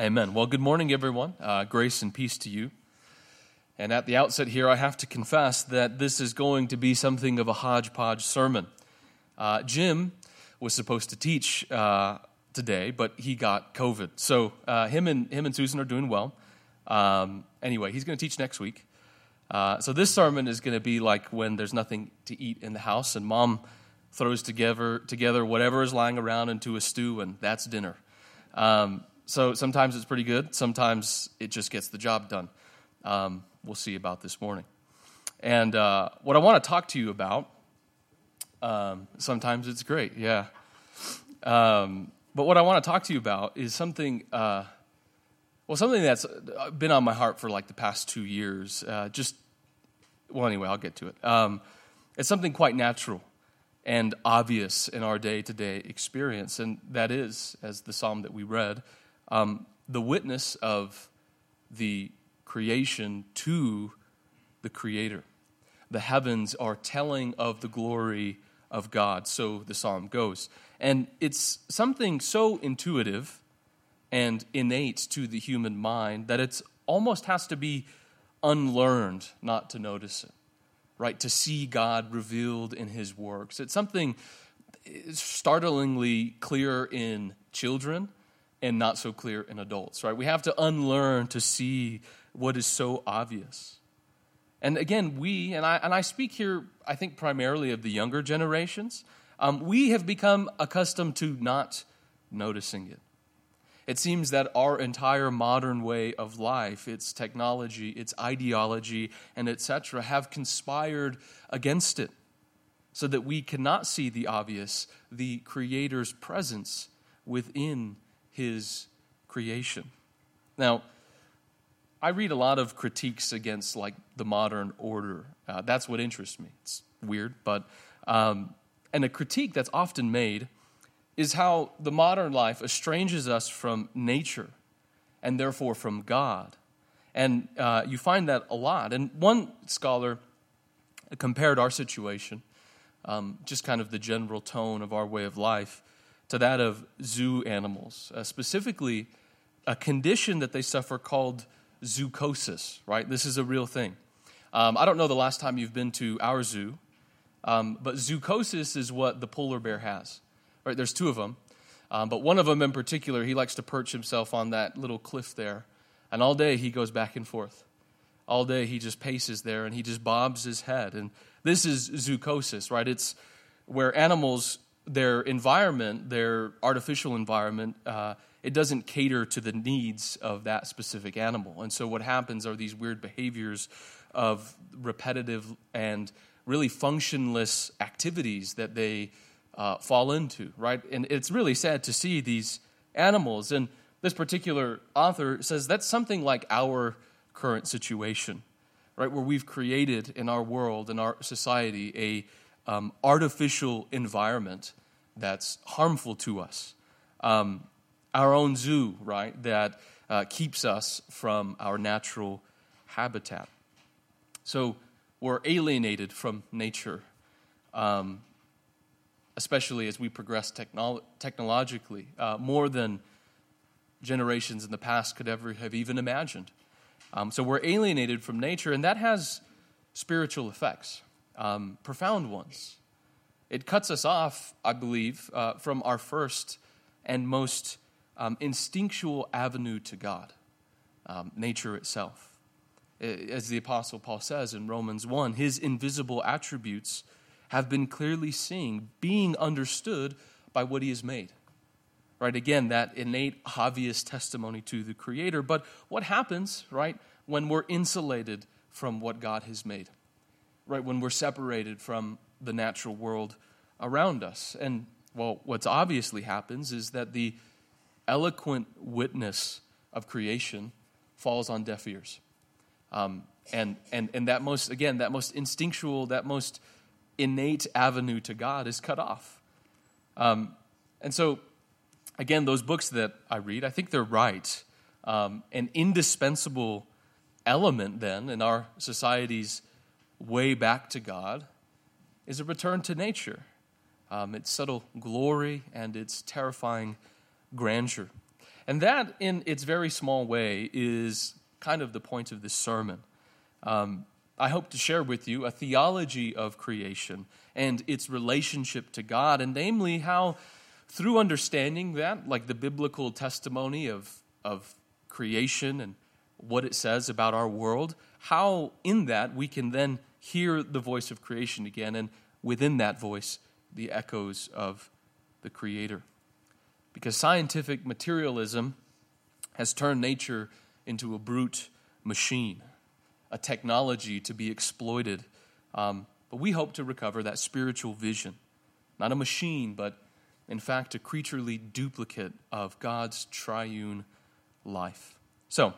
Amen. Well, good morning, everyone. Uh, grace and peace to you. And at the outset here, I have to confess that this is going to be something of a hodgepodge sermon. Uh, Jim was supposed to teach uh, today, but he got COVID. So uh, him and him and Susan are doing well. Um, anyway, he's going to teach next week. Uh, so this sermon is going to be like when there's nothing to eat in the house, and mom throws together together whatever is lying around into a stew, and that's dinner. Um, so sometimes it's pretty good. Sometimes it just gets the job done. Um, we'll see about this morning. And uh, what I want to talk to you about, um, sometimes it's great, yeah. Um, but what I want to talk to you about is something, uh, well, something that's been on my heart for like the past two years. Uh, just, well, anyway, I'll get to it. Um, it's something quite natural and obvious in our day to day experience, and that is, as the psalm that we read, um, the witness of the creation to the Creator. The heavens are telling of the glory of God, so the psalm goes. And it's something so intuitive and innate to the human mind that it almost has to be unlearned not to notice it, right? To see God revealed in His works. It's something startlingly clear in children and not so clear in adults, right? We have to unlearn to see what is so obvious. And again, we, and I, and I speak here, I think, primarily of the younger generations, um, we have become accustomed to not noticing it. It seems that our entire modern way of life, its technology, its ideology, and etc., have conspired against it so that we cannot see the obvious, the Creator's presence within His creation. Now, I read a lot of critiques against like the modern order. Uh, that's what interests me. It's weird, but um, and a critique that's often made is how the modern life estranges us from nature and therefore from God. And uh, you find that a lot. And one scholar compared our situation, um, just kind of the general tone of our way of life, to that of zoo animals, uh, specifically a condition that they suffer called zoochosis, right? This is a real thing. Um, I don't know the last time you've been to our zoo, um, but zoochosis is what the polar bear has. Right? There's two of them, um, but one of them in particular, he likes to perch himself on that little cliff there, and all day he goes back and forth. All day he just paces there and he just bobs his head. And this is zoochosis, right? It's where animals, their environment, their artificial environment, uh, it doesn't cater to the needs of that specific animal. And so what happens are these weird behaviors of repetitive and really functionless activities that they uh, fall into, right? And it's really sad to see these animals. And this particular author says that's something like our current situation, right? Where we've created in our world, in our society, a um, artificial environment that's harmful to us. Um, our own zoo, right, that uh, keeps us from our natural habitat. So we're alienated from nature, um, especially as we progress technolo- technologically, uh, more than generations in the past could ever have even imagined. Um, so we're alienated from nature, and that has spiritual effects, um, profound ones. It cuts us off, I believe, uh, from our first and most um, instinctual avenue to God, um, nature itself. As the Apostle Paul says in Romans 1, his invisible attributes have been clearly seen, being understood by what he has made. Right? Again, that innate, obvious testimony to the Creator. But what happens, right, when we're insulated from what God has made? Right? When we're separated from the natural world around us. And, well, what's obviously happens is that the eloquent witness of creation falls on deaf ears. Um, and, and, and that most, again, that most instinctual, that most innate avenue to God is cut off. Um, and so, again, those books that I read, I think they're right. Um, an indispensable element, then, in our society's way back to God is a return to nature. Um, its subtle glory and its terrifying grandeur. And that, in its very small way, is kind of the point of this sermon. Um, I hope to share with you a theology of creation and its relationship to God, and namely how, through understanding that, like the biblical testimony of, of creation and what it says about our world, how in that we can then hear the voice of creation again, and within that voice, the echoes of the Creator. Because scientific materialism has turned nature into a brute machine, a technology to be exploited. Um, but we hope to recover that spiritual vision, not a machine, but in fact, a creaturely duplicate of God's triune life. So,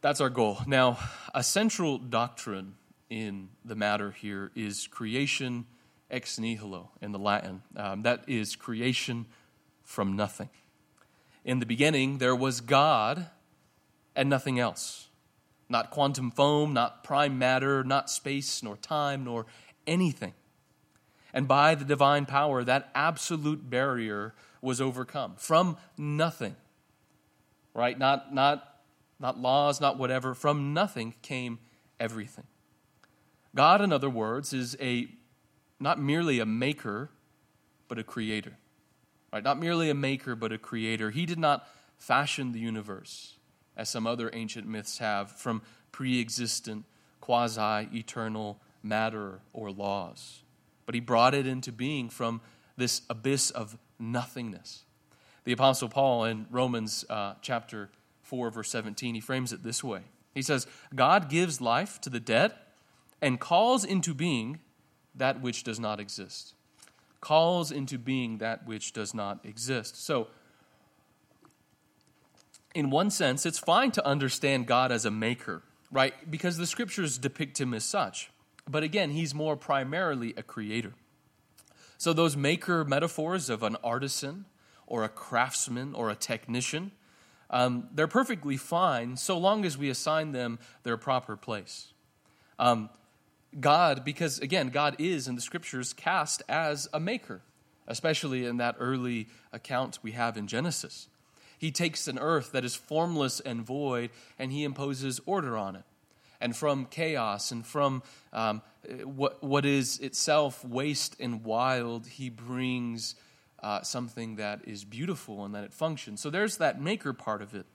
that's our goal. Now, a central doctrine in the matter here is creation ex nihilo in the Latin. Um, that is creation from nothing. In the beginning, there was God and nothing else. Not quantum foam, not prime matter, not space, nor time, nor anything. And by the divine power, that absolute barrier was overcome from nothing. Right? Not, not, not laws, not whatever. From nothing came everything. God, in other words, is a not merely a maker, but a creator. Right? Not merely a maker, but a creator. He did not fashion the universe, as some other ancient myths have, from pre existent, quasi eternal matter or laws. But he brought it into being from this abyss of nothingness. The Apostle Paul in Romans uh, chapter 4, verse 17, he frames it this way He says, God gives life to the dead and calls into being that which does not exist calls into being that which does not exist. So, in one sense, it's fine to understand God as a maker, right? Because the scriptures depict him as such. But again, he's more primarily a creator. So, those maker metaphors of an artisan or a craftsman or a technician, um, they're perfectly fine so long as we assign them their proper place. Um, God, because again, God is in the scriptures cast as a maker, especially in that early account we have in Genesis. He takes an earth that is formless and void and he imposes order on it. And from chaos and from um, what, what is itself waste and wild, he brings uh, something that is beautiful and that it functions. So there's that maker part of it.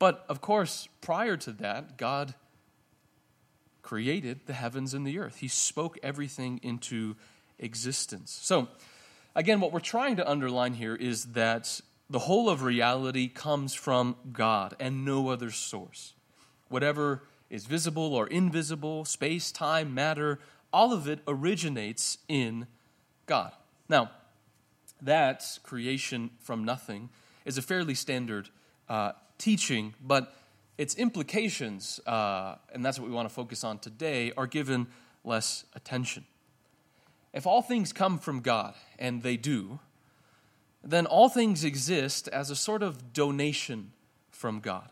But of course, prior to that, God created the heavens and the earth. He spoke everything into existence. So, again, what we're trying to underline here is that the whole of reality comes from God and no other source. Whatever is visible or invisible, space, time, matter, all of it originates in God. Now, that creation from nothing is a fairly standard uh, teaching, but its implications, uh, and that's what we want to focus on today, are given less attention. If all things come from God, and they do, then all things exist as a sort of donation from God,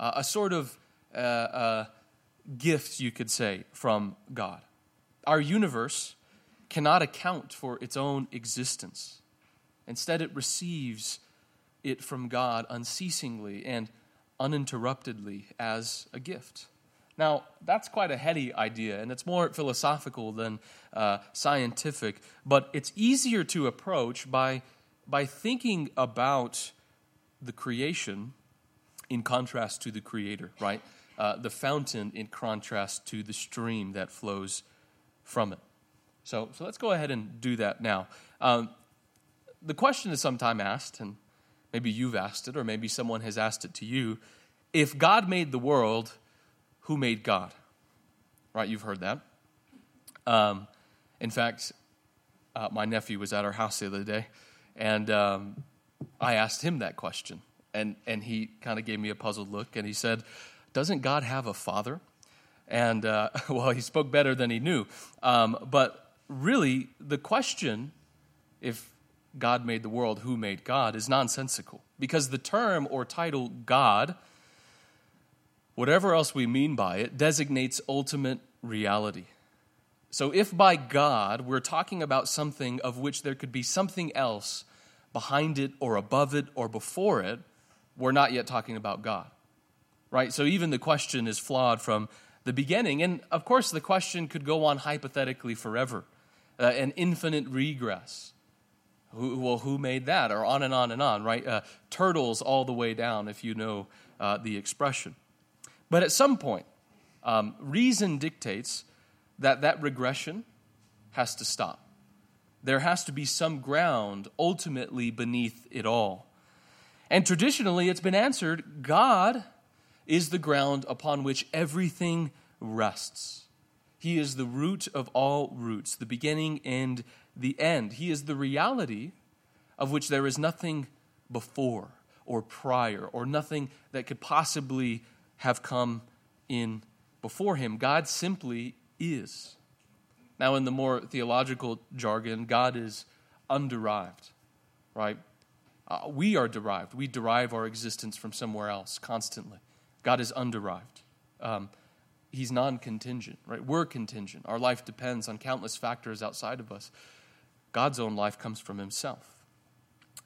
uh, a sort of uh, uh, gift, you could say, from God. Our universe cannot account for its own existence. Instead, it receives it from God unceasingly and uninterruptedly as a gift. Now, that's quite a heady idea, and it's more philosophical than uh, scientific, but it's easier to approach by, by thinking about the creation in contrast to the creator, right? Uh, the fountain in contrast to the stream that flows from it. So, so let's go ahead and do that now. Um, the question is sometimes asked, and Maybe you've asked it, or maybe someone has asked it to you. If God made the world, who made God? Right? You've heard that. Um, in fact, uh, my nephew was at our house the other day, and um, I asked him that question. And, and he kind of gave me a puzzled look, and he said, Doesn't God have a father? And, uh, well, he spoke better than he knew. Um, but really, the question, if God made the world, who made God, is nonsensical. Because the term or title God, whatever else we mean by it, designates ultimate reality. So if by God we're talking about something of which there could be something else behind it or above it or before it, we're not yet talking about God. Right? So even the question is flawed from the beginning. And of course, the question could go on hypothetically forever uh, an infinite regress. Who, well, who made that? Or on and on and on, right? Uh, turtles all the way down, if you know uh, the expression. But at some point, um, reason dictates that that regression has to stop. There has to be some ground ultimately beneath it all. And traditionally, it's been answered God is the ground upon which everything rests. He is the root of all roots, the beginning and the end. He is the reality of which there is nothing before or prior or nothing that could possibly have come in before him. God simply is. Now, in the more theological jargon, God is underived, right? Uh, we are derived. We derive our existence from somewhere else constantly. God is underived. Um, he's non contingent, right? We're contingent. Our life depends on countless factors outside of us. God's own life comes from himself.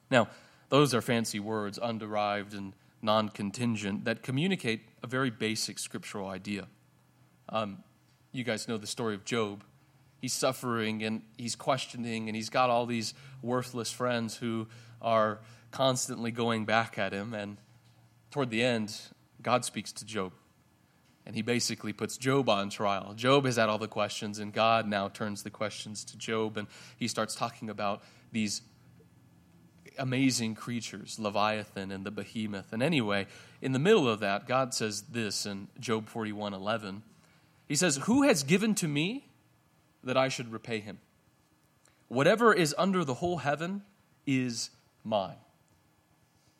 Now, those are fancy words, underived and non contingent, that communicate a very basic scriptural idea. Um, you guys know the story of Job. He's suffering and he's questioning, and he's got all these worthless friends who are constantly going back at him. And toward the end, God speaks to Job. And he basically puts Job on trial. Job has had all the questions, and God now turns the questions to Job, and he starts talking about these amazing creatures, Leviathan and the behemoth. And anyway, in the middle of that, God says this in Job 41 11. He says, Who has given to me that I should repay him? Whatever is under the whole heaven is mine.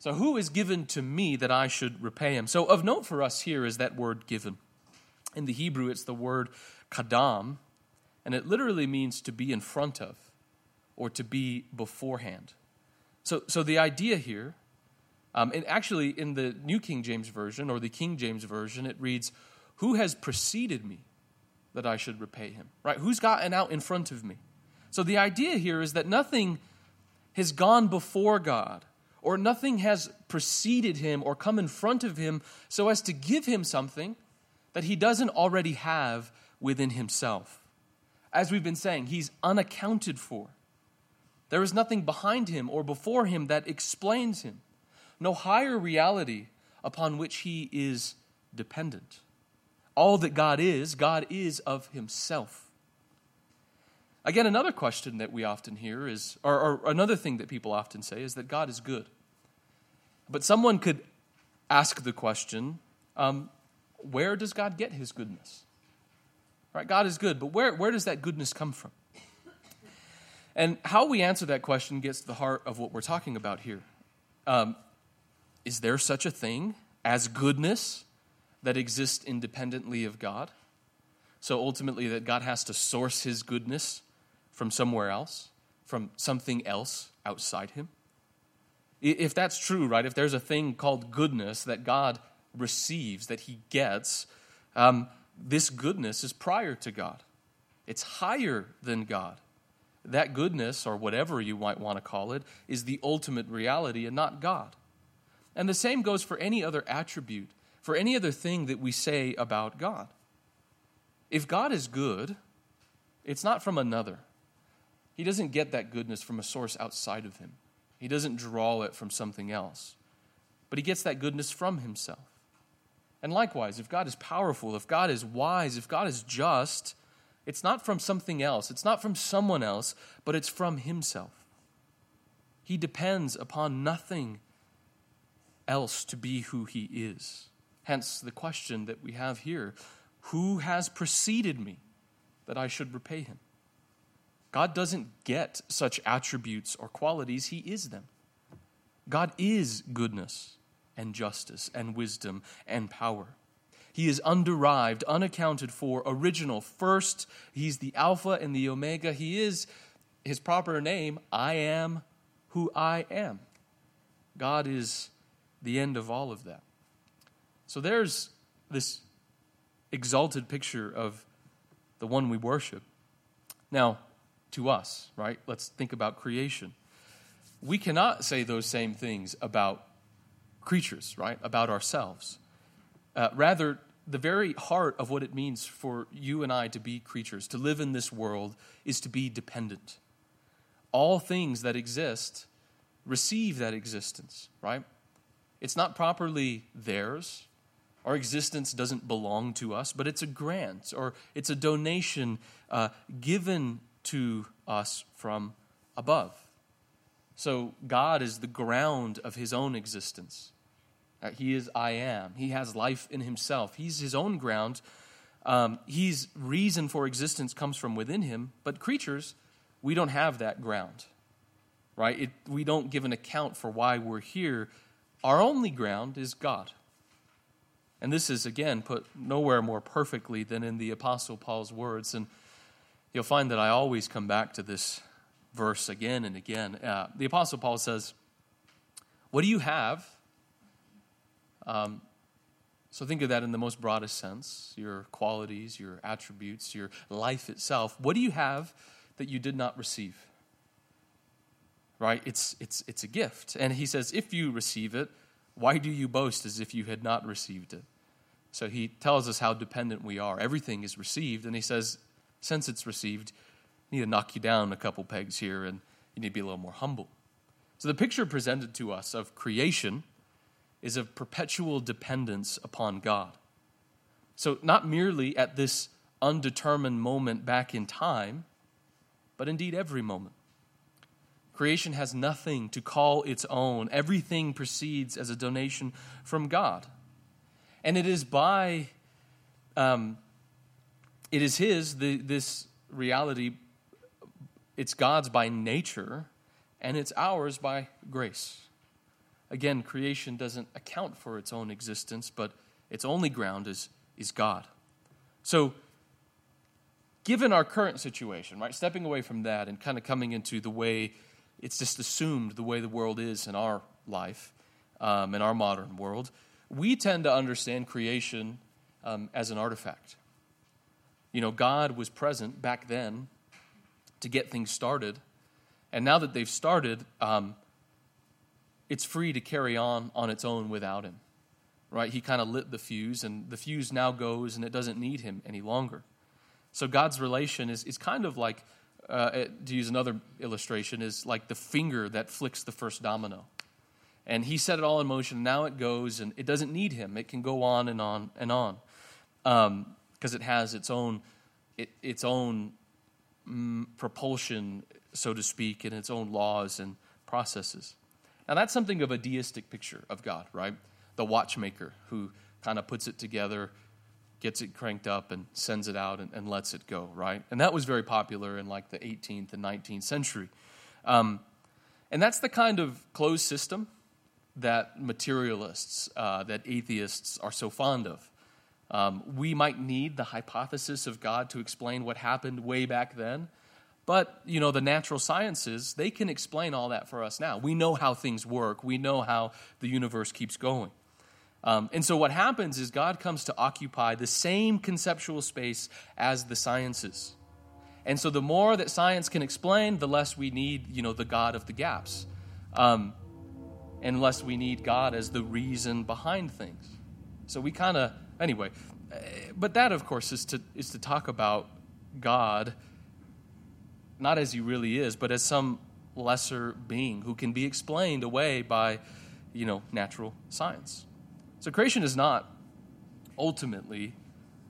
So, who is given to me that I should repay him? So, of note for us here is that word given. In the Hebrew, it's the word kadam, and it literally means to be in front of or to be beforehand. So, so the idea here, um, and actually in the New King James Version or the King James Version, it reads, Who has preceded me that I should repay him? Right? Who's gotten out in front of me? So the idea here is that nothing has gone before God or nothing has preceded him or come in front of him so as to give him something that he doesn't already have within himself. As we've been saying, he's unaccounted for. There is nothing behind him or before him that explains him, no higher reality upon which he is dependent. All that God is, God is of himself. Again, another question that we often hear is, or, or, another thing that people often say is that God is good. But someone could ask the question, um, where does God get his goodness? Right? God is good, but where, where does that goodness come from? And how we answer that question gets to the heart of what we're talking about here. Um, is there such a thing as goodness that exists independently of God? So ultimately, that God has to source his goodness from somewhere else, from something else outside him? If that's true, right, if there's a thing called goodness that God receives, that he gets, um, this goodness is prior to God. It's higher than God. That goodness, or whatever you might want to call it, is the ultimate reality and not God. And the same goes for any other attribute, for any other thing that we say about God. If God is good, it's not from another. He doesn't get that goodness from a source outside of him, he doesn't draw it from something else. But he gets that goodness from himself. And likewise, if God is powerful, if God is wise, if God is just, it's not from something else, it's not from someone else, but it's from himself. He depends upon nothing else to be who he is. Hence the question that we have here Who has preceded me that I should repay him? God doesn't get such attributes or qualities, He is them. God is goodness and justice and wisdom and power. He is underived, unaccounted for, original, first. He's the Alpha and the Omega. He is his proper name I am who I am. God is the end of all of that. So there's this exalted picture of the one we worship. Now, to us, right? Let's think about creation. we cannot say those same things about creatures, right? About ourselves. Uh, rather, the very heart of what it means for you and I to be creatures, to live in this world, is to be dependent. All things that exist receive that existence, right? It's not properly theirs. Our existence doesn't belong to us, but it's a grant or it's a donation uh, given to us from above. So God is the ground of his own existence. Uh, he is I am. He has life in himself. He's his own ground. Um, his reason for existence comes from within him, but creatures, we don't have that ground, right? It, we don't give an account for why we're here. Our only ground is God. And this is, again, put nowhere more perfectly than in the Apostle Paul's words. And you'll find that I always come back to this verse again and again. Uh, the Apostle Paul says, What do you have? Um, so think of that in the most broadest sense your qualities, your attributes, your life itself. What do you have that you did not receive? Right? It's, it's, it's a gift. And he says, If you receive it, why do you boast as if you had not received it? So he tells us how dependent we are. Everything is received, and he says, since it's received, need to knock you down a couple pegs here, and you need to be a little more humble. So the picture presented to us of creation is of perpetual dependence upon God. So not merely at this undetermined moment back in time, but indeed every moment. Creation has nothing to call its own. Everything proceeds as a donation from God. And it is by, um, it is His, the, this reality, it's God's by nature, and it's ours by grace. Again, creation doesn't account for its own existence, but its only ground is, is God. So, given our current situation, right, stepping away from that and kind of coming into the way it's just assumed the way the world is in our life, um, in our modern world, we tend to understand creation um, as an artifact. You know, God was present back then to get things started. And now that they've started, um, it's free to carry on on its own without Him. Right? He kind of lit the fuse, and the fuse now goes, and it doesn't need Him any longer. So God's relation is, is kind of like, uh, to use another illustration, is like the finger that flicks the first domino. And he set it all in motion. and Now it goes, and it doesn't need him. It can go on and on and on because it has its own, it, its own mm, propulsion, so to speak, and its own laws and processes. Now that's something of a deistic picture of God, right? The watchmaker who kind of puts it together, gets it cranked up, and sends it out and, and, lets it go, right? And that was very popular in like the 18th and 19th century. Um, and that's the kind of closed system that materialists, uh, that atheists are so fond of. Um, we might need the hypothesis of God to explain what happened way back then, but you know the natural sciences they can explain all that for us now. We know how things work. We know how the universe keeps going. Um, and so what happens is God comes to occupy the same conceptual space as the sciences. And so the more that science can explain, the less we need, you know, the God of the gaps. Um, unless we need God as the reason behind things. So we kind of, anyway, eh, but that, of course, is to, is to talk about God not as he really is, but as some lesser being who can be explained away by, you know, natural science. So creation is not ultimately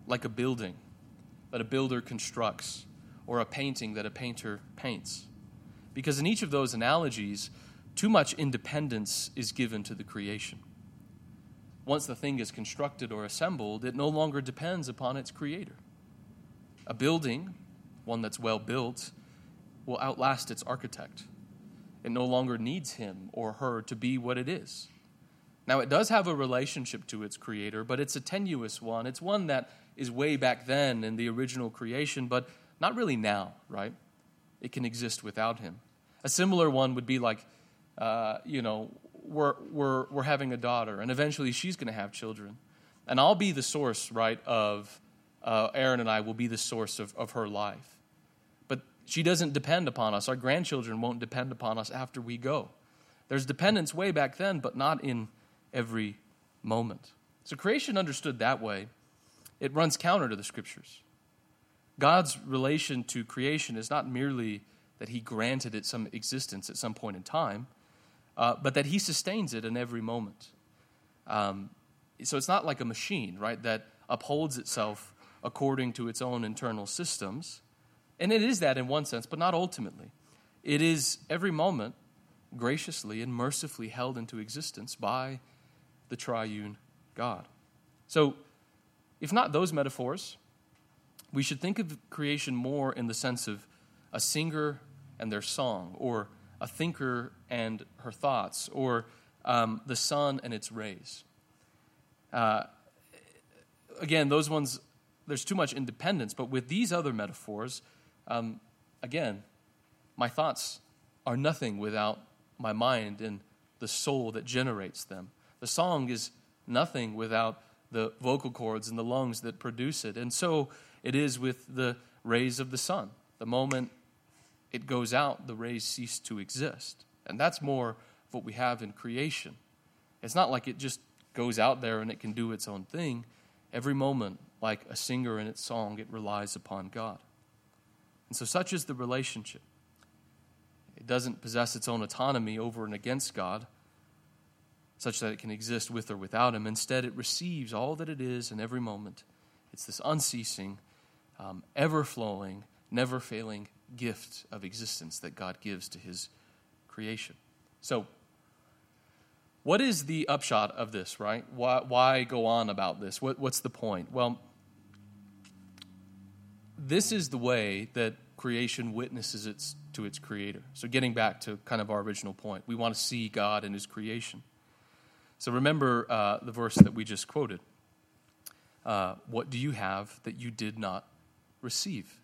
like a building that a builder constructs or a painting that a painter paints. Because in each of those analogies, too much independence is given to the creation. Once the thing is constructed or assembled, it no longer depends upon its creator. A building, one that's well built, will outlast its architect. It no longer needs him or her to be what it is. Now, it does have a relationship to its creator, but it's a tenuous one. It's one that is way back then in the original creation, but not really now, right? It can exist without him. A similar one would be like uh, you know, we're, we're, we're having a daughter, and eventually she's going to have children. And I'll be the source, right, of uh, Aaron and I will be the source of, of her life. But she doesn't depend upon us. Our grandchildren won't depend upon us after we go. There's dependence way back then, but not in every moment. So creation understood that way, it runs counter to the scriptures. God's relation to creation is not merely that he granted it some existence at some point in time, uh, but that he sustains it in every moment. Um, so it's not like a machine, right, that upholds itself according to its own internal systems. And it is that in one sense, but not ultimately. It is every moment graciously and mercifully held into existence by the triune God. So, if not those metaphors, we should think of creation more in the sense of a singer and their song, or a thinker and her thoughts, or um, the sun and its rays. Uh, again, those ones, there's too much independence, but with these other metaphors, um, again, my thoughts are nothing without my mind and the soul that generates them. The song is nothing without the vocal cords and the lungs that produce it. And so it is with the rays of the sun. The moment it goes out, the rays cease to exist. And that's more of what we have in creation. It's not like it just goes out there and it can do its own thing. Every moment, like a singer in its song, it relies upon God. And so, such is the relationship. It doesn't possess its own autonomy over and against God, such that it can exist with or without Him. Instead, it receives all that it is in every moment. It's this unceasing, um, ever flowing, never failing gift of existence that God gives to his creation. So, what is the upshot of this, right? Why, why go on about this? What, what's the point? Well, this is the way that creation witnesses its, to its creator. So, getting back to kind of our original point, we want to see God in his creation. So, remember uh, the verse that we just quoted. Uh, what do you have that you did not receive?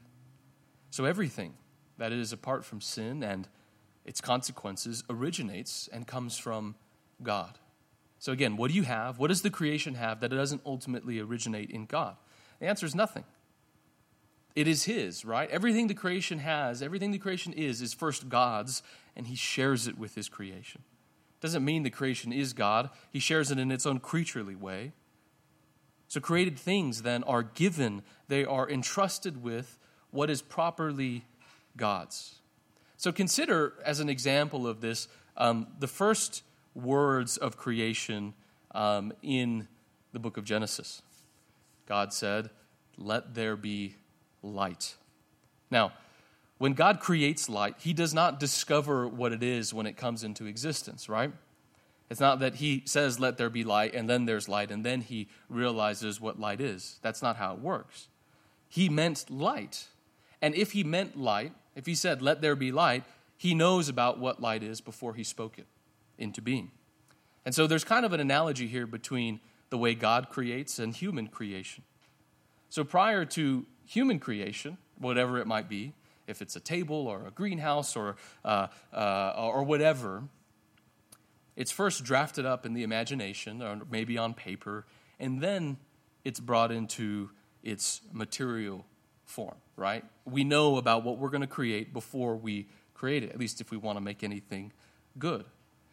So everything that is apart from sin and its consequences originates and comes from God. So again, what do you have? What does the creation have that it doesn't ultimately originate in God? The answer is nothing. It is His, right? Everything the creation has, everything the creation is, is first God's, and He shares it with His creation. Doesn't mean the creation is God, He shares it in its own creaturely way. So created things then are given, they are entrusted with what is properly God's. So consider, as an example of this, um, the first words of creation um, in the book of Genesis. God said, Let there be light. Now, when God creates light, he does not discover what it is when it comes into existence, right? It's not that he says, Let there be light, and then there's light, and then he realizes what light is. That's not how it works. He meant light. And if he meant light, if he said, Let there be light, he knows about what light is before he spoke it into being. And so there's kind of an analogy here between the way God creates and human creation. So prior to human creation, whatever it might be, if it's a table or a greenhouse or, uh, uh, or whatever, it's first drafted up in the imagination or maybe on paper, and then it's brought into its material form, right? We know about what we're going to create before we create it, at least if we want to make anything good.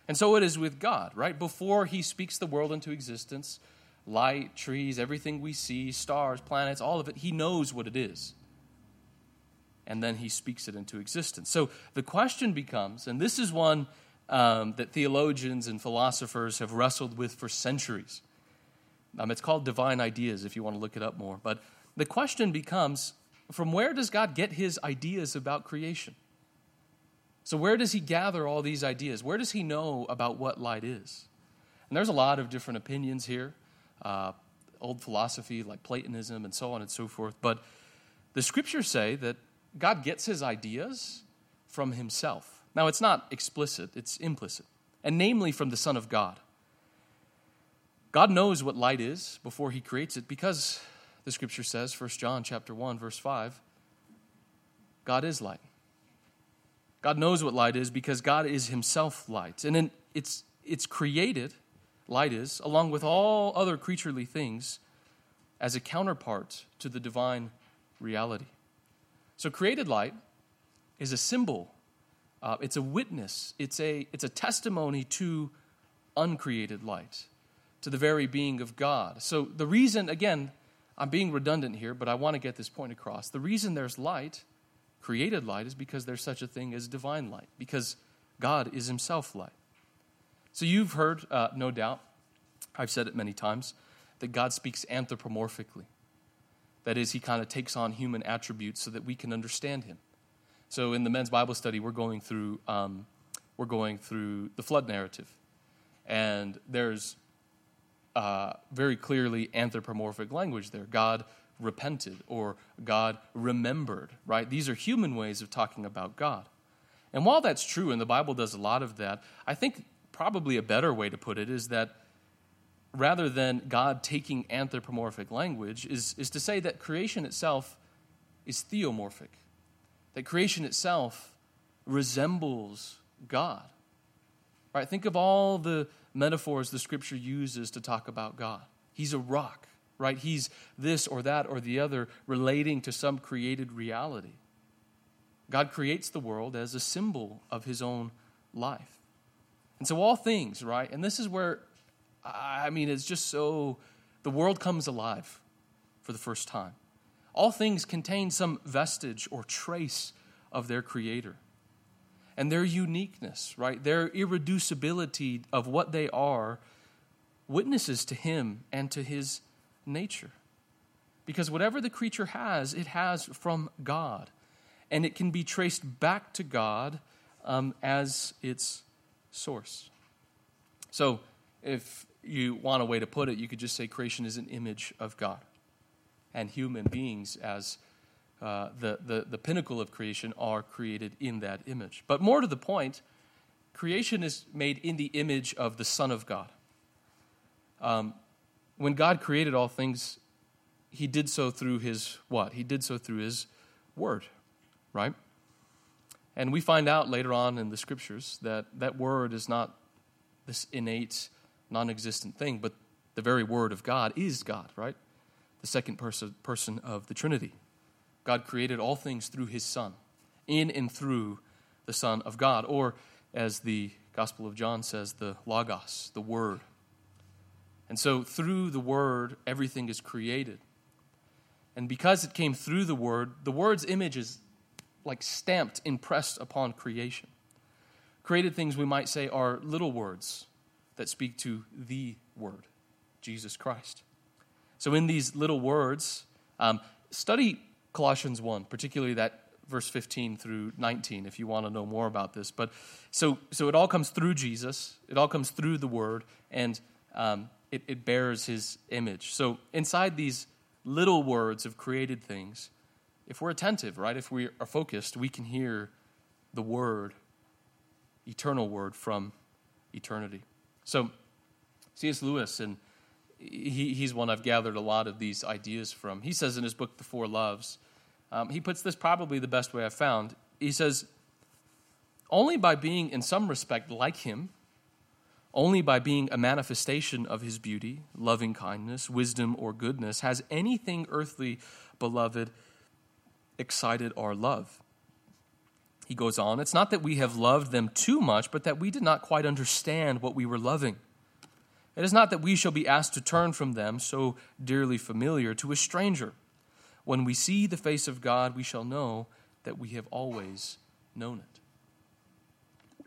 And so it is with God, right? Before He speaks the world into existence, light, trees, everything we see, stars, planets, all of it, He knows what it is. And then He speaks it into existence. So the question becomes, and this is one um, that theologians and philosophers have wrestled with for centuries. Um, it's called divine ideas if you want to look it up more. But the question becomes from where does God get his ideas about creation? So, where does he gather all these ideas? Where does he know about what light is? And there's a lot of different opinions here, uh, old philosophy like Platonism and so on and so forth. But the scriptures say that God gets his ideas from himself. Now, it's not explicit, it's implicit, and namely from the Son of God. God knows what light is before he creates it because the scripture says, 1 John chapter 1, verse 5, God is light. God knows what light is because God is himself light. And it's, it's created, light is, along with all other creaturely things, as a counterpart to the divine reality. So created light is a symbol Uh, it's a witness, it's a, it's a testimony to uncreated light, to the very being of God. So, the reason, again, I'm being redundant here, but I want to get this point across. The reason there's light, created light, is because there's such a thing as divine light, because God is Himself light. So, you've heard, uh, no doubt, I've said it many times, that God speaks anthropomorphically. That is, He kind of takes on human attributes so that we can understand Him. So, in the men's Bible study, we're going through, um, we're going through the flood narrative. And there's uh, very clearly anthropomorphic language there. God repented or God remembered, right? These are human ways of talking about God. And while that's true, and the Bible does a lot of that, I think probably a better way to put it is that rather than God taking anthropomorphic language, is, is to say that creation itself is theomorphic, that creation itself resembles God. Right? Think of all the metaphors the scripture uses to talk about God. He's a rock, right? He's this or that or the other relating to some created reality. God creates the world as a symbol of his own life. And so, all things, right? And this is where, I mean, it's just so, the world comes alive for the first time. All things contain some vestige or trace of their creator and their uniqueness, right? Their irreducibility of what they are witnesses to him and to his nature. Because whatever the creature has, it has from God. And it can be traced back to God um, as its source. So, if you want a way to put it, you could just say creation is an image of God, and human beings as uh, the, the, the pinnacle of creation are created in that image. But more to the point, creation is made in the image of the Son of God. Um, when God created all things, he did so through his what? He did so through his word, right? And we find out later on in the scriptures that that word is not this innate, non existent thing, but the very word of God is God, right? The second person, person of the Trinity. God created all things through his Son, in and through the Son of God, or as the Gospel of John says, the Logos, the Word. And so through the Word, everything is created. And because it came through the Word, the Word's image is like stamped, impressed upon creation. Created things, we might say, are little words that speak to the Word, Jesus Christ. So in these little words, um, study Colossians 1, particularly that verse 15 through 19 if you want to know more about this. But so so it all comes through jesus it all comes through the word and um, it, it bears his image. So inside these little words of created things if we're attentive right if we are focused we can hear the word eternal word from eternity. So cs lewis and he, he's one I've gathered a lot of these ideas from. He says in his book, The Four Loves, um, he puts this probably the best way I've found. He says, Only by being in some respect like him, only by being a manifestation of his beauty, loving kindness, wisdom, or goodness has anything earthly, beloved, excited our love. He goes on, it's not that we have loved them too much, but that we did not quite understand what we were loving. It is not that we shall be asked to turn from them, so dearly familiar, to a stranger. When we see the face of God, we shall know that we have always known it.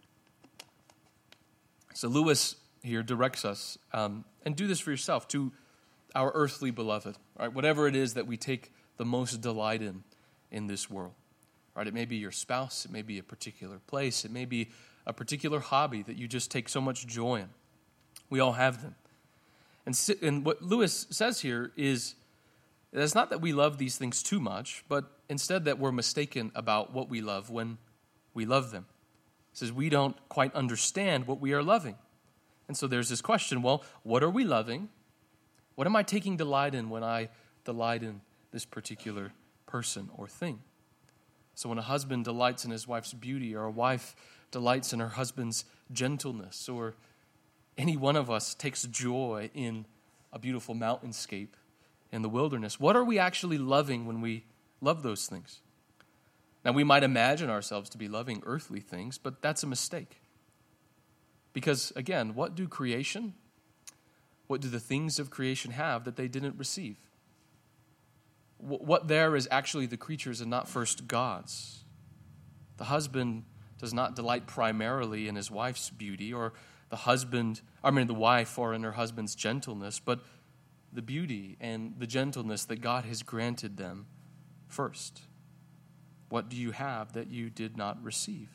So Lewis here directs us, um, and do this for yourself, to our earthly beloved, right? Whatever it is that we take the most delight in in this world, right? It may be your spouse, it may be a particular place, it may be a particular hobby that you just take so much joy in. We all have them. And, and what Lewis says here is it's not that we love these things too much, but instead that we're mistaken about what we love when we love them. He says we don't quite understand what we are loving. And so there's this question well, what are we loving? What am I taking delight in when I delight in this particular person or thing? So when a husband delights in his wife's beauty, or a wife delights in her husband's gentleness, or any one of us takes joy in a beautiful mountainscape in the wilderness. What are we actually loving when we love those things? Now, we might imagine ourselves to be loving earthly things, but that's a mistake. Because, again, what do creation, what do the things of creation have that they didn't receive? What there is actually the creatures and not first God's. The husband does not delight primarily in his wife's beauty, or the husband, I mean, the wife, or in her husband's gentleness, but the beauty and the gentleness that God has granted them first. What do you have that you did not receive?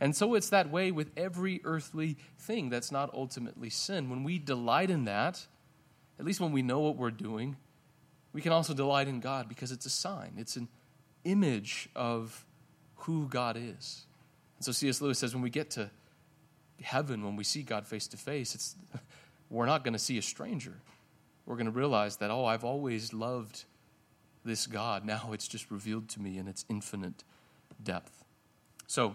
And so it's that way with every earthly thing that's not ultimately sin. When we delight in that, at least when we know what we're doing, we can also delight in God because it's a sign, it's an image of who God is. And so C.S. Lewis says when we get to heaven, when we see God face to face, it's we're not going to see a stranger. We're going to realize that, oh, I've always loved this God. Now it's just revealed to me in its infinite depth. So,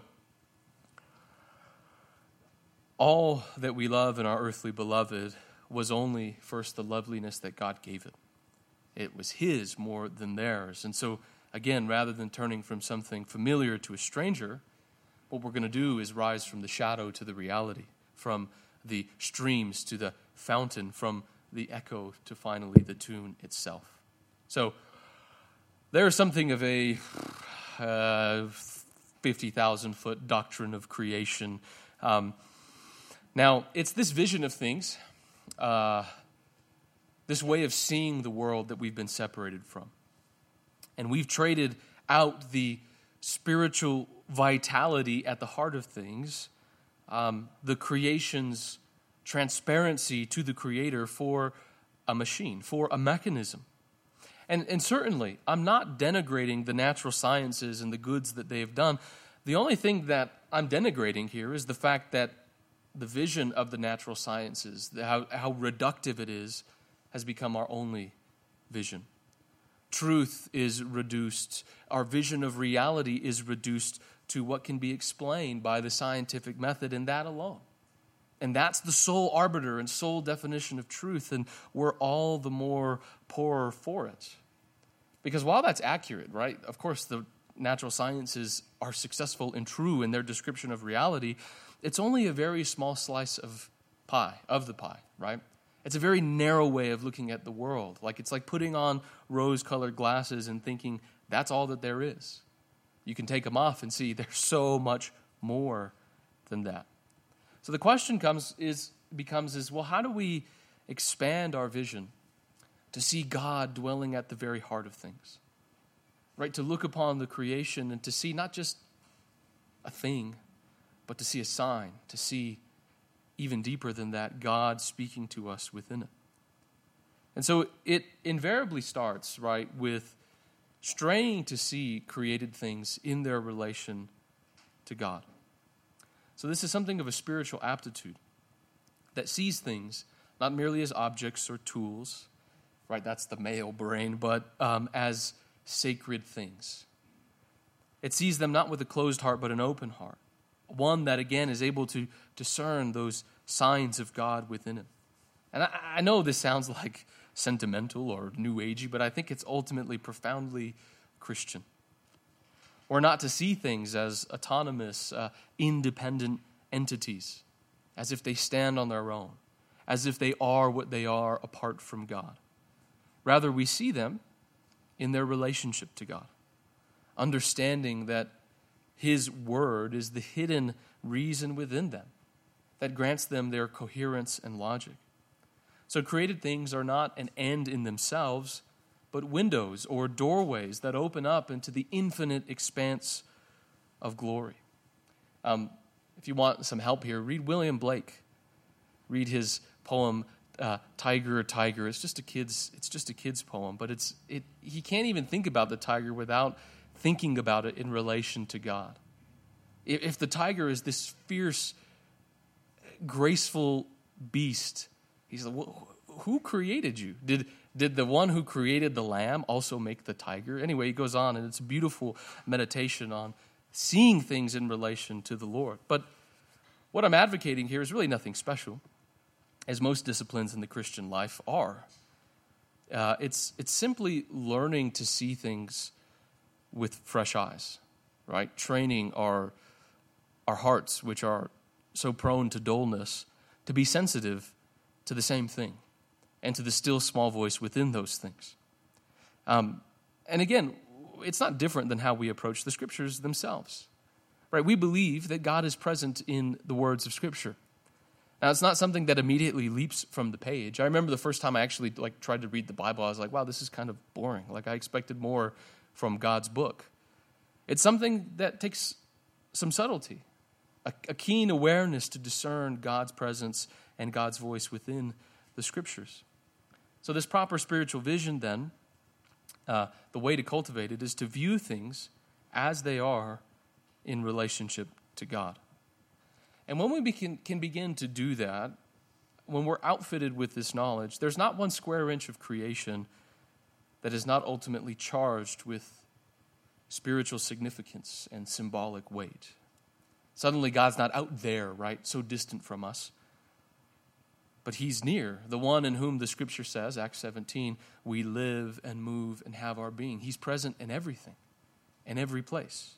all that we love in our earthly beloved was only first the loveliness that God gave it. It was His more than theirs. And so, again, rather than turning from something familiar to a stranger, what we're going to do is rise from the shadow to the reality, from the streams to the fountain, from the echo to finally the tune itself. So, there is something of a uh, 50,000 foot doctrine of creation. Um, now, it's this vision of things, uh, this way of seeing the world that we've been separated from. And we've traded out the spiritual vitality at the heart of things, um, the creation's transparency to the Creator for a machine, for a mechanism. And, and certainly, I'm not denigrating the natural sciences and the goods that they have done. The only thing that I'm denigrating here is the fact that the vision of the natural sciences, how, how reductive it is, has become our only vision. Truth is reduced, our vision of reality is reduced to what can be explained by the scientific method, and that alone. And that's the sole arbiter and sole definition of truth, and we're all the more poorer for it. Because while that's accurate, right, of course, the natural sciences are successful and true in their description of reality, it's only a very small slice of pie, of the pie, right? It's a very narrow way of looking at the world. Like it's like putting on rose colored glasses and thinking that's all that there is. You can take them off and see there's so much more than that. So the question comes is becomes is well how do we expand our vision to see God dwelling at the very heart of things. Right? To look upon the creation and to see not just a thing, but to see a sign, to see even deeper than that, God speaking to us within it. And so it invariably starts, right, with straying to see created things in their relation to God. So this is something of a spiritual aptitude that sees things not merely as objects or tools, right? That's the male brain, but um, as sacred things. It sees them not with a closed heart, but an open heart. One that, again, is able to discern those signs of God within it. And I, I know this sounds like sentimental or new agey, but I think it's ultimately profoundly Christian. Or not to see things as autonomous, uh, independent entities, as if they stand on their own, as if they are what they are apart from God. Rather, we see them in their relationship to God, understanding that His Word is the hidden reason within them that grants them their coherence and logic. So, created things are not an end in themselves, but windows or doorways that open up into the infinite expanse of glory. Um, if you want some help here, read William Blake. Read his poem, uh, tiger tiger it's just a kid's it's just a kid's poem but it's it he can't even think about the tiger without thinking about it in relation to god if, if the tiger is this fierce graceful beast he's like well, who created you did did the one who created the lamb also make the tiger anyway he goes on and it's a beautiful meditation on seeing things in relation to the lord but what i'm advocating here is really nothing special as most disciplines in the Christian life are. Uh, it's, it's simply learning to see things with fresh eyes, right? Training our, our hearts, which are so prone to dullness, to be sensitive to the same thing and to the still small voice within those things. Um, and again, it's not different than how we approach the scriptures themselves. Right? We believe that God is present in the words of scripture. Now, it's not something that immediately leaps from the page. I remember the first time I actually like tried to read the Bible, I was like, wow, this is kind of boring. Like I expected more from God's book. It's something that takes some subtlety, a, a keen awareness to discern God's presence and God's voice within the scriptures. So, this proper spiritual vision, then, uh, the way to cultivate it is to view things as they are in relationship to God. And when we can, can begin to do that, when we're outfitted with this knowledge, there's not one square inch of creation that is not ultimately charged with spiritual significance and symbolic weight. Suddenly, God's not out there, right? So distant from us. But He's near, the one in whom the scripture says, Acts 17, we live and move and have our being. He's present in everything, in every place.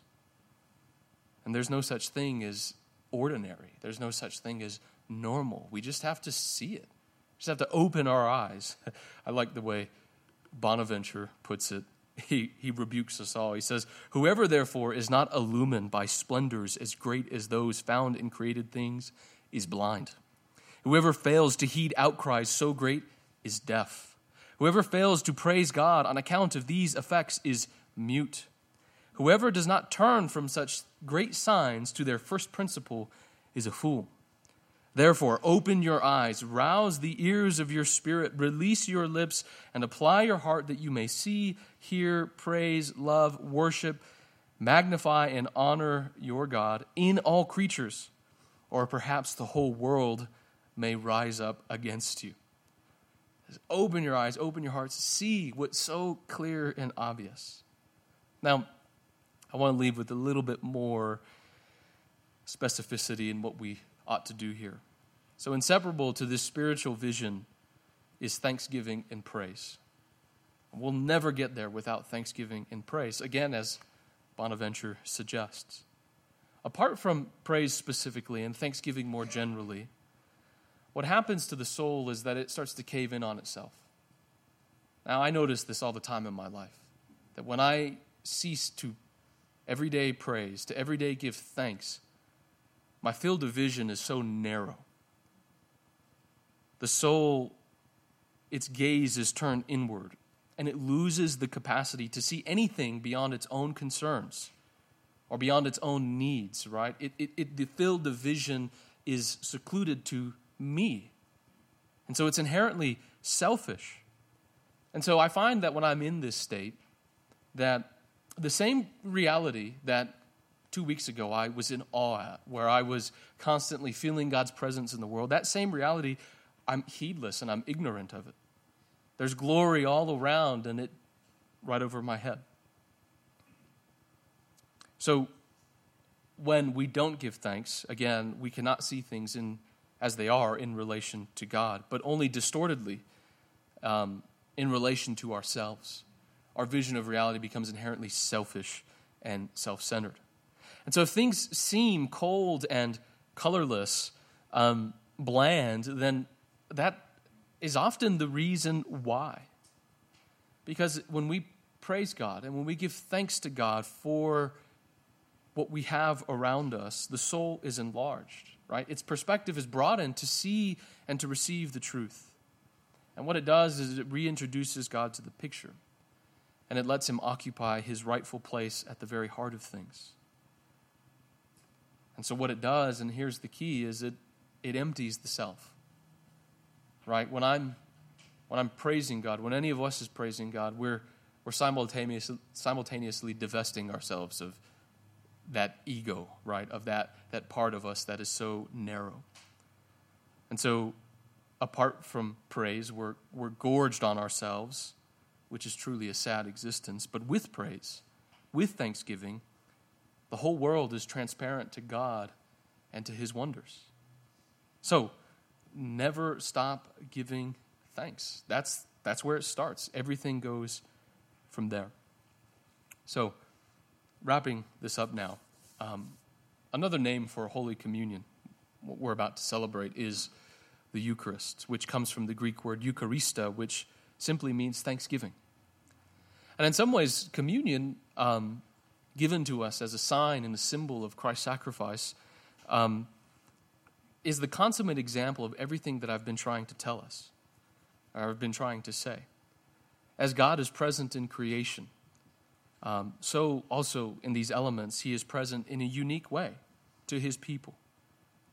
And there's no such thing as ordinary, there's no such thing as normal. We just have to see it, we just have to open our eyes. I like the way Bonaventure puts it. He, he rebukes us all. He says, Whoever therefore is not illumined by splendors as great as those found in created things is blind. Whoever fails to heed outcries so great is deaf. Whoever fails to praise God on account of these effects is mute. Whoever does not turn from such great signs to their first principle is a fool. Therefore, open your eyes, rouse the ears of your spirit, release your lips, and apply your heart that you may see, hear, praise, love, worship, magnify, and honor your God in all creatures, or perhaps the whole world may rise up against you. Open your eyes, open your hearts, see what's so clear and obvious. Now, I want to leave with a little bit more specificity in what we ought to do here. So, inseparable to this spiritual vision is thanksgiving and praise. We'll never get there without thanksgiving and praise, again, as Bonaventure suggests. Apart from praise specifically and thanksgiving more generally, what happens to the soul is that it starts to cave in on itself. Now, I notice this all the time in my life that when I cease to everyday praise, to everyday give thanks, my field of vision is so narrow. The soul, its gaze is turned inward, and it loses the capacity to see anything beyond its own concerns or beyond its own needs, right? It, it, it, the field of vision is secluded to me. And so it's inherently selfish. And so I find that when I'm in this state, that the same reality that two weeks ago I was in awe at, where I was constantly feeling God's presence in the world, that same reality, I'm heedless and I'm ignorant of it. There's glory all around and it right over my head. So when we don't give thanks, again, we cannot see things in as they are in relation to God, but only distortedly um, in relation to ourselves. Our vision of reality becomes inherently selfish and self centered. And so, if things seem cold and colorless, um, bland, then that is often the reason why. Because when we praise God and when we give thanks to God for what we have around us, the soul is enlarged right? Its perspective is broadened to see and to receive the truth. And what it does is it reintroduces God to the picture, and it lets him occupy his rightful place at the very heart of things. And so, what it does, and here's the key, is it, it empties the self. Right? When I'm, when I'm praising God, when any of us is praising God, we're, we're simultaneously, simultaneously divesting ourselves of that ego, right? Of that, that part of us that is so narrow. And so, apart from praise, we're, we're gorged on ourselves, which is truly a sad existence. But with praise, with thanksgiving, the whole world is transparent to God and to his wonders. So, never stop giving thanks. That's, that's where it starts. Everything goes from there. So, wrapping this up now, um, another name for Holy Communion, what we're about to celebrate, is the Eucharist, which comes from the Greek word Eucharistia, which simply means thanksgiving. And in some ways, communion, um, given to us as a sign and a symbol of Christ's sacrifice, um, is the consummate example of everything that I've been trying to tell us, or I've been trying to say. As God is present in creation, um, so also in these elements, He is present in a unique way to His people.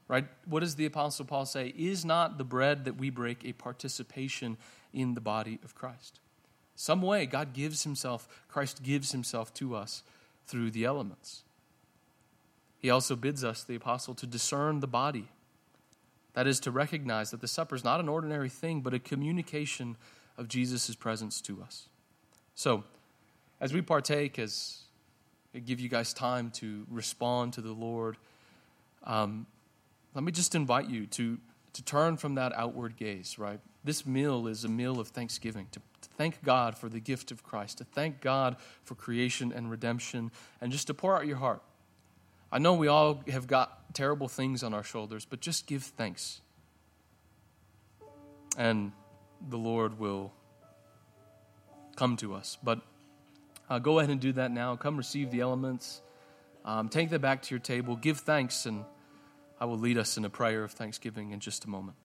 Right? What does the Apostle Paul say? Is not the bread that we break a participation in the body of Christ? Some way, God gives Himself, Christ gives Himself to us through the elements. He also bids us, the apostle, to discern the body. That is, to recognize that the supper is not an ordinary thing, but a communication of Jesus' presence to us. So, as we partake, as I give you guys time to respond to the Lord, um, let me just invite you to, to turn from that outward gaze, right? This meal is a meal of thanksgiving, to, to thank God for the gift of Christ, to thank God for creation and redemption, and just to pour out your heart. I know we all have got terrible things on our shoulders, but just give thanks. And the Lord will come to us. But uh, go ahead and do that now. Come receive the elements. Um, take them back to your table. Give thanks, and I will lead us in a prayer of thanksgiving in just a moment.